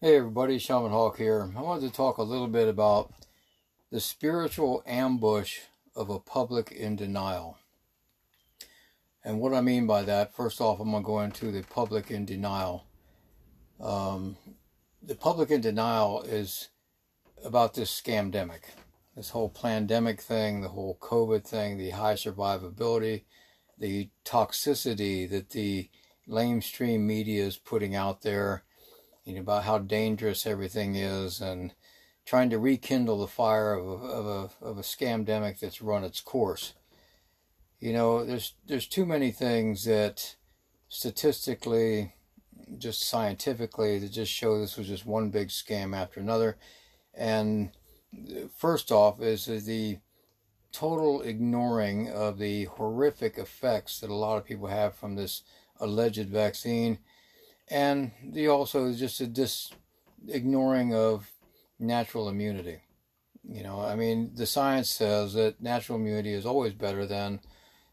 Hey everybody, Shaman Hawk here. I wanted to talk a little bit about the spiritual ambush of a public in denial. And what I mean by that, first off, I'm going to go into the public in denial. Um, the public in denial is about this scamdemic, this whole pandemic thing, the whole COVID thing, the high survivability, the toxicity that the lamestream media is putting out there you know, about how dangerous everything is and trying to rekindle the fire of a, of a, of a scamdemic that's run its course. You know, there's there's too many things that statistically, just scientifically, that just show this was just one big scam after another. And first off is the total ignoring of the horrific effects that a lot of people have from this alleged vaccine and the also just a dis ignoring of natural immunity. You know, I mean, the science says that natural immunity is always better than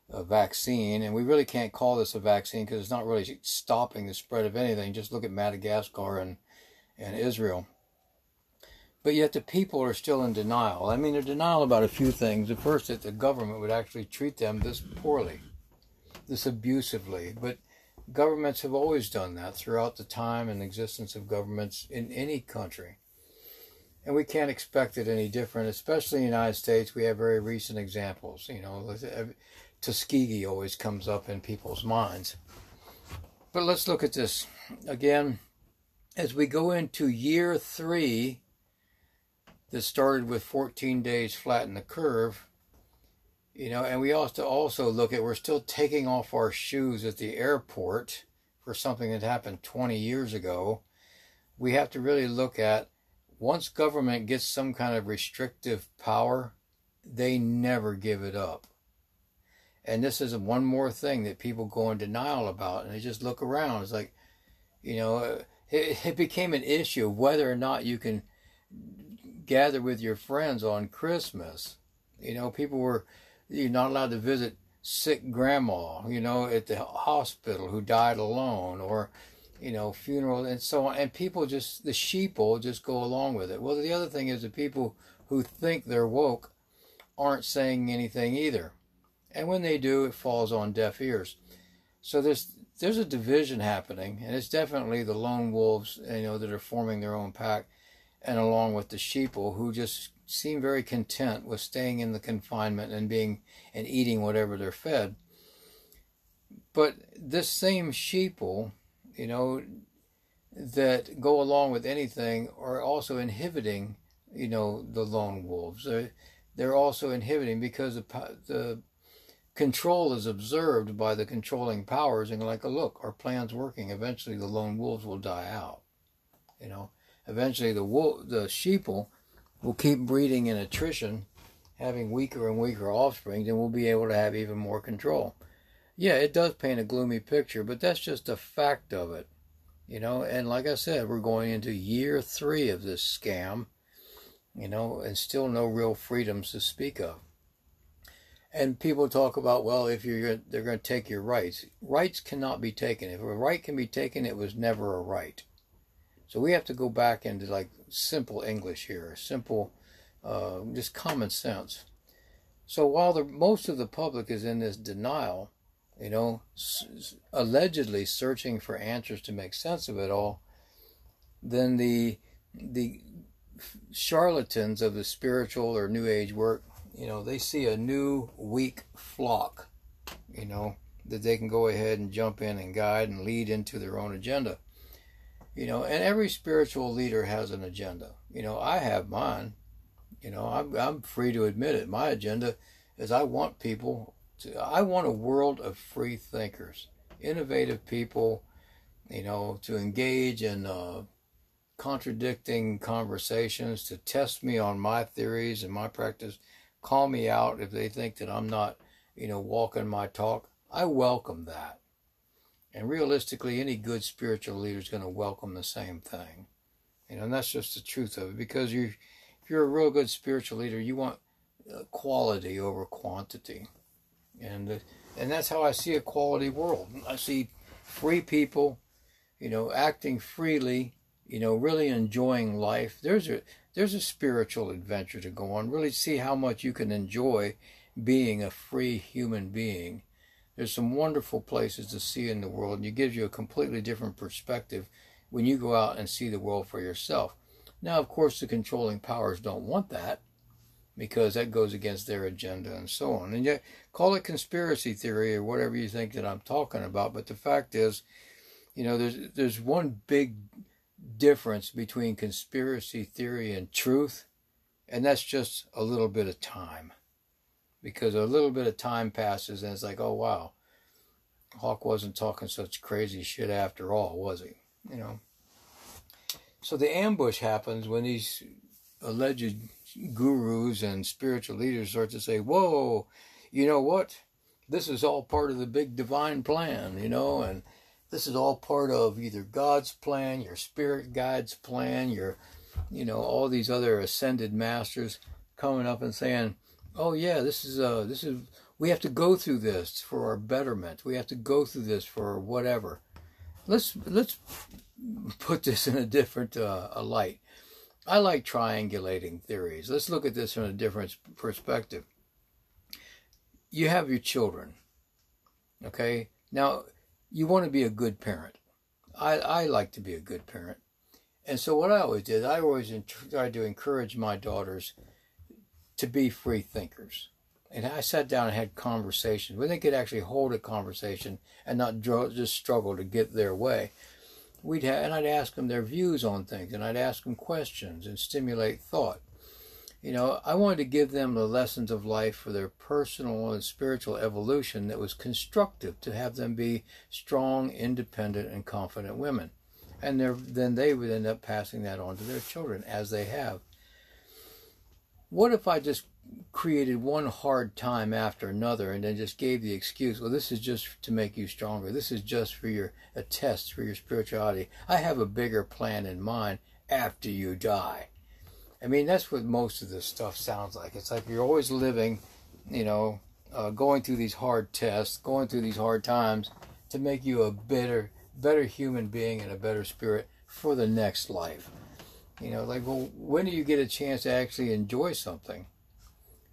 a vaccine, and we really can't call this a vaccine because it's not really stopping the spread of anything. Just look at Madagascar and and Israel. But yet the people are still in denial. I mean, they're denial about a few things. The first, that the government would actually treat them this poorly, this abusively. But governments have always done that throughout the time and existence of governments in any country. And we can't expect it any different, especially in the United States. We have very recent examples. You know, uh, Tuskegee always comes up in people's minds. But let's look at this again as we go into year three that started with 14 days flatten the curve you know, and we also also look at we're still taking off our shoes at the airport for something that happened 20 years ago. We have to really look at once government gets some kind of restrictive power, they never give it up. And this is one more thing that people go in denial about, and they just look around. It's like, you know, uh, it, it became an issue of whether or not you can gather with your friends on Christmas. You know, people were you're not allowed to visit sick grandma, you know, at the hospital who died alone, or you know, funeral and so on. And people just the sheeple just go along with it. Well, the other thing is the people who think they're woke aren't saying anything either, and when they do, it falls on deaf ears. So there's there's a division happening, and it's definitely the lone wolves, you know, that are forming their own pack, and along with the sheeple who just seem very content with staying in the confinement and being and eating whatever they're fed. But this same sheeple, you know, that go along with anything are also inhibiting, you know, the lone wolves. They're, they're also inhibiting because the, the control is observed by the controlling powers and like, look, our plan's working. Eventually the lone wolves will die out. You know, eventually the wolf, the sheeple we'll keep breeding in attrition, having weaker and weaker offspring, then we'll be able to have even more control. Yeah, it does paint a gloomy picture, but that's just a fact of it. You know, and like I said, we're going into year three of this scam, you know, and still no real freedoms to speak of. And people talk about, well, if you're they're going to take your rights. Rights cannot be taken. If a right can be taken, it was never a right. So we have to go back into like simple English here, simple, uh, just common sense. So while the most of the public is in this denial, you know, s- allegedly searching for answers to make sense of it all, then the the charlatans of the spiritual or new age work, you know, they see a new weak flock, you know, that they can go ahead and jump in and guide and lead into their own agenda. You know, and every spiritual leader has an agenda. You know, I have mine. You know, I'm, I'm free to admit it. My agenda is I want people to, I want a world of free thinkers, innovative people, you know, to engage in uh, contradicting conversations, to test me on my theories and my practice, call me out if they think that I'm not, you know, walking my talk. I welcome that. And realistically, any good spiritual leader is going to welcome the same thing. You know, and that's just the truth of it. Because you, if you're a real good spiritual leader, you want uh, quality over quantity, and uh, and that's how I see a quality world. I see free people, you know, acting freely you know, really enjoying life. There's a there's a spiritual adventure to go on. Really see how much you can enjoy being a free human being. There's some wonderful places to see in the world, and it gives you a completely different perspective when you go out and see the world for yourself. Now, of course, the controlling powers don't want that because that goes against their agenda and so on. And yet, call it conspiracy theory or whatever you think that I'm talking about. But the fact is, you know, there's there's one big difference between conspiracy theory and truth, and that's just a little bit of time. Because a little bit of time passes and it's like, oh wow, Hawk wasn't talking such crazy shit after all, was he? You know. So the ambush happens when these alleged gurus and spiritual leaders start to say, whoa, you know what? This is all part of the big divine plan, you know, and this is all part of either God's plan, your spirit guide's plan, your, you know, all these other ascended masters coming up and saying, oh yeah, this is, uh, this is, we have to go through this for our betterment. We have to go through this for whatever. Let's, let's put this in a different uh, a light. I like triangulating theories. Let's look at this from a different perspective. You have your children. Okay? Now, you want to be a good parent. I, I like to be a good parent. And so what I always did, I always tried to encourage my daughters to be free thinkers. And I sat down and had conversations where they could actually hold a conversation and not just struggle to get their way. We'd and I'd ask them their views on things, and I'd ask them questions and stimulate thought. You know, I wanted to give them the lessons of life for their personal and spiritual evolution that was constructive to have them be strong, independent, and confident women. And then they would end up passing that on to their children, as they have. What if I just created one hard time after another and then just gave the excuse, well, this is just to make you stronger. This is just for your a test for your spirituality. I have a bigger plan in mind after you die. I mean, that's what most of this stuff sounds like. It's like you're always living, you know, uh, going through these hard tests, going through these hard times to make you a better, better human being and a better spirit for the next life. You know, like, well, when do you get a chance to actually enjoy something?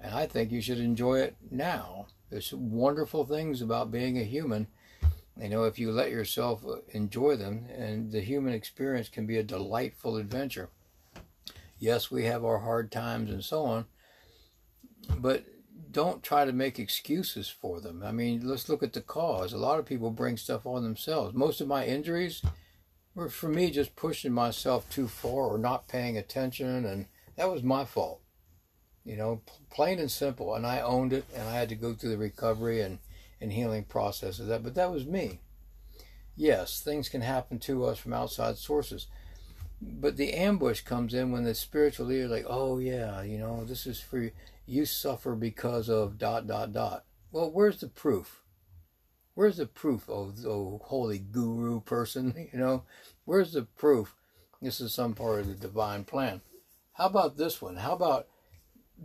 And I think you should enjoy it now. There's wonderful things about being a human. You know, if you let yourself uh, enjoy them, and the human experience can be a delightful adventure. Yes, we have our hard times and so on, but don't try to make excuses for them. I mean, let's look at the cause. A lot of people bring stuff on themselves. Most of my injuries for me just pushing myself too far or not paying attention, and that was my fault. You know, plain and simple. And I owned it, and I had to go through the recovery and, and healing process of that. But that was me. Yes, things can happen to us from outside sources but the ambush comes in when the spiritual leader like oh yeah you know this is for you. you suffer because of dot dot dot well where's the proof where's the proof oh, oh holy guru person you know? Where's the proof this is some part of the divine plan? How about this one? How about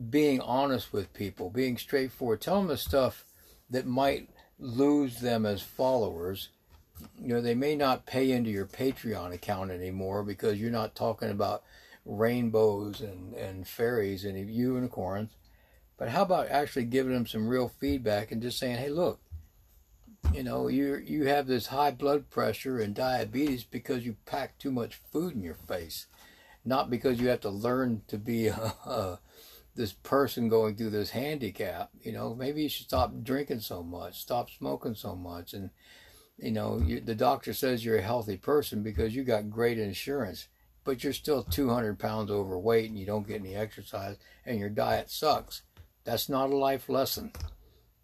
being honest with people being straightforward? Tell them the stuff that might lose them as followers. You know, they may not pay into your Patreon account anymore because you're not talking about rainbows and, and fairies and unicorns. But how about actually giving them some real feedback and just saying, hey, look, you know, you you have this high blood pressure and diabetes because you pack too much food in your face, not because you have to learn to be a, uh, this person going through this handicap. You know, maybe you should stop drinking so much, stop smoking so much, and you know, you, the doctor says you're a healthy person because you got great insurance, but you're still 200 pounds overweight and you don't get any exercise and your diet sucks. That's not a life lesson.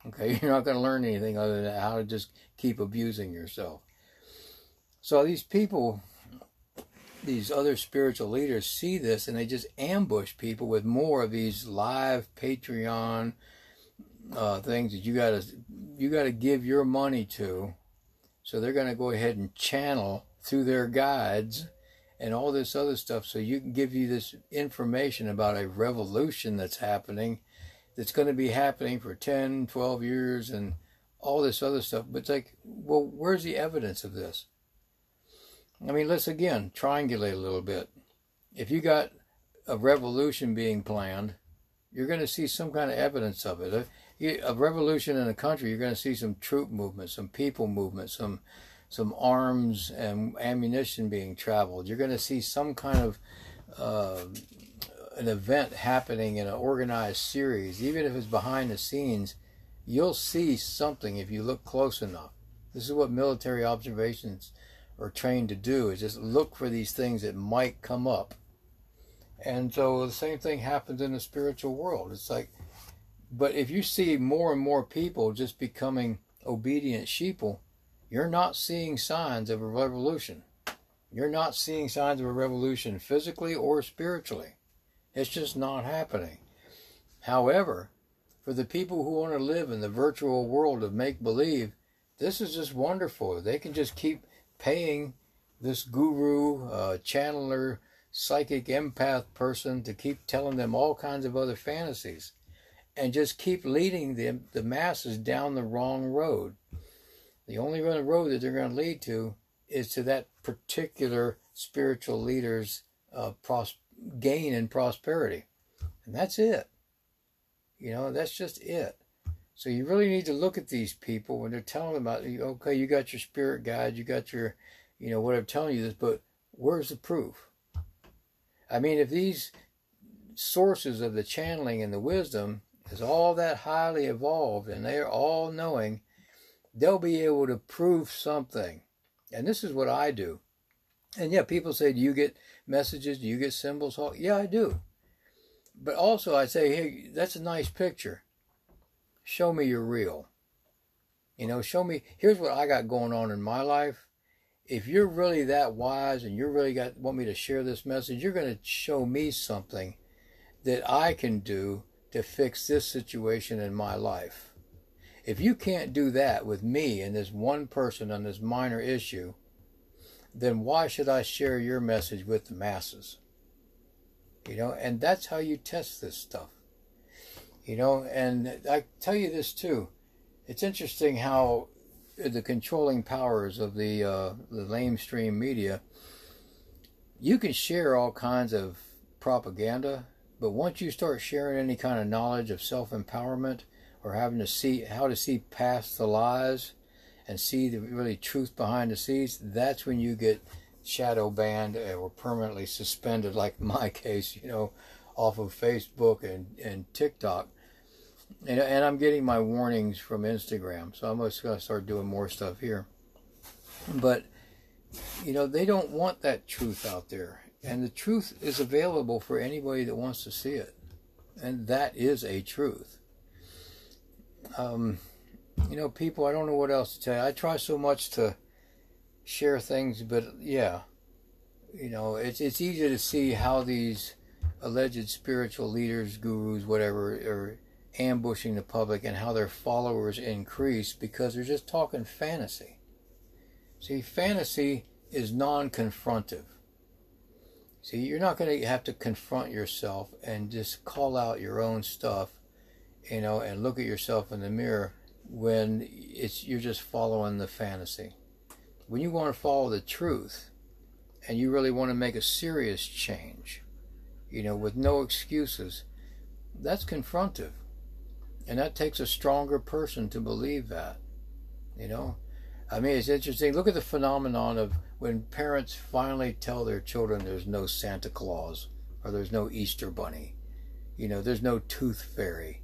Okay, you're not going to learn anything other than how to just keep abusing yourself. So these people, these other spiritual leaders see this and they just ambush people with more of these live Patreon uh, things that you got to you got to give your money to so they're going to go ahead and channel through their guides and all this other stuff so you can give you this information about a revolution that's happening that's going to be happening for 10 12 years and all this other stuff but it's like well where's the evidence of this I mean, let's again triangulate a little bit. If you got a revolution being planned, you're going to see some kind of evidence of it. A revolution in a country, you're going to see some troop movement, some people movement, some some arms and ammunition being traveled. You're going to see some kind of uh, an event happening in an organized series, even if it's behind the scenes. You'll see something if you look close enough. This is what military observations are trained to do: is just look for these things that might come up and so the same thing happens in the spiritual world. It's like, but if you see more and more people just becoming obedient sheeple, you're not seeing signs of a revolution. You're not seeing signs of a revolution physically or spiritually. It's just not happening. However, for the people who want to live in the virtual world of make believe, this is just wonderful. They can just keep paying this guru, uh, channeler, psychic empath person to keep telling them all kinds of other fantasies and just keep leading them, the masses down the wrong road. The only road that they're going to lead to is to that particular spiritual leader's uh, pros- gain and prosperity. And that's it. You know, that's just it. So you really need to look at these people when they're telling about, okay, you got your spirit guide, you got your, you know, whatever telling you this, but where's the proof? I mean, if these sources of the channeling and the wisdom is all that highly evolved and they're all knowing, they'll be able to prove something. And this is what I do. And yeah, people say, Do you get messages? Do you get symbols? Oh, yeah, I do. But also, I say, Hey, that's a nice picture. Show me you're real. You know, show me, here's what I got going on in my life if you're really that wise and you really got want me to share this message, you're going to show me something that I can do to fix this situation in my life. If you can't do that with me and this one person on this minor issue, then why should I share your message with the masses? You know, and that's how you test this stuff. You know, and I tell you this too. It's interesting how the controlling powers of the uh, the lamestream media, you can share all kinds of propaganda, but once you start sharing any kind of knowledge of self empowerment or having to see how to see past the lies and see the really truth behind the scenes, that's when you get shadow banned or permanently suspended, like my case, you know, off of Facebook and, and TikTok and, and I'm getting my warnings from Instagram, so I'm just going to start doing more stuff here. But you know, they don't want that truth out there, and the truth is available for anybody that wants to see it, and that is a truth. Um, you know, people, I don't know what else to tell you. I try so much to share things, but yeah, you know, it's it's easy to see how these alleged spiritual leaders, gurus, whatever, are ambushing the public and how their followers increase because they're just talking fantasy. See, fantasy is non confrontive. See, you're not going to have to confront yourself and just call out your own stuff, you know, and look at yourself in the mirror when it's you're just following the fantasy. When you want to follow the truth and you really want to make a serious change, you know, with no excuses, that's confrontive. And that takes a stronger person to believe that. You know? I mean, it's interesting. Look at the phenomenon of when parents finally tell their children there's no Santa Claus or there's no Easter Bunny. You know, there's no Tooth Fairy.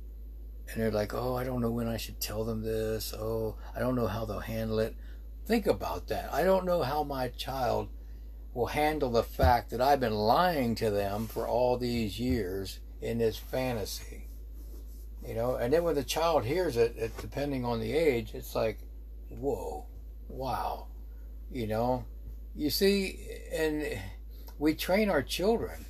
And they're like, oh, I don't know when I should tell them this. Oh, I don't know how they'll handle it. Think about that. I don't know how my child will handle the fact that I've been lying to them for all these years in this fantasy you know and then when the child hears it, it depending on the age it's like whoa wow you know you see and we train our children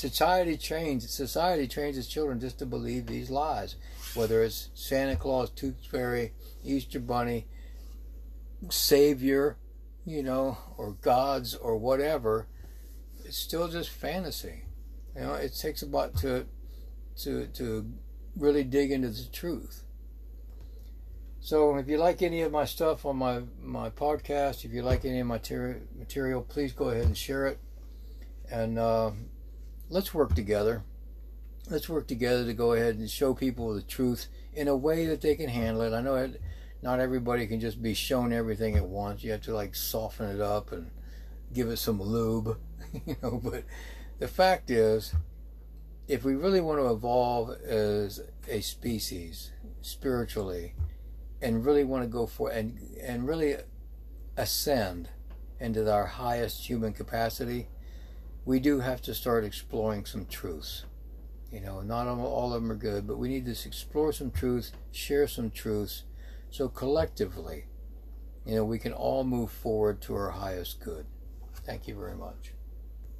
society trains society trains its children just to believe these lies whether it's santa claus tooth fairy easter bunny savior you know or gods or whatever it's still just fantasy you know it takes about to to to really dig into the truth. So if you like any of my stuff on my, my podcast, if you like any of my ter- material, please go ahead and share it. And uh, let's work together. Let's work together to go ahead and show people the truth in a way that they can handle it. I know it, not everybody can just be shown everything at once. You have to like soften it up and give it some lube, you know. But the fact is, if we really want to evolve as a species spiritually, and really want to go for and and really ascend into our highest human capacity, we do have to start exploring some truths. You know, not all of them are good, but we need to explore some truths, share some truths, so collectively, you know, we can all move forward to our highest good. Thank you very much.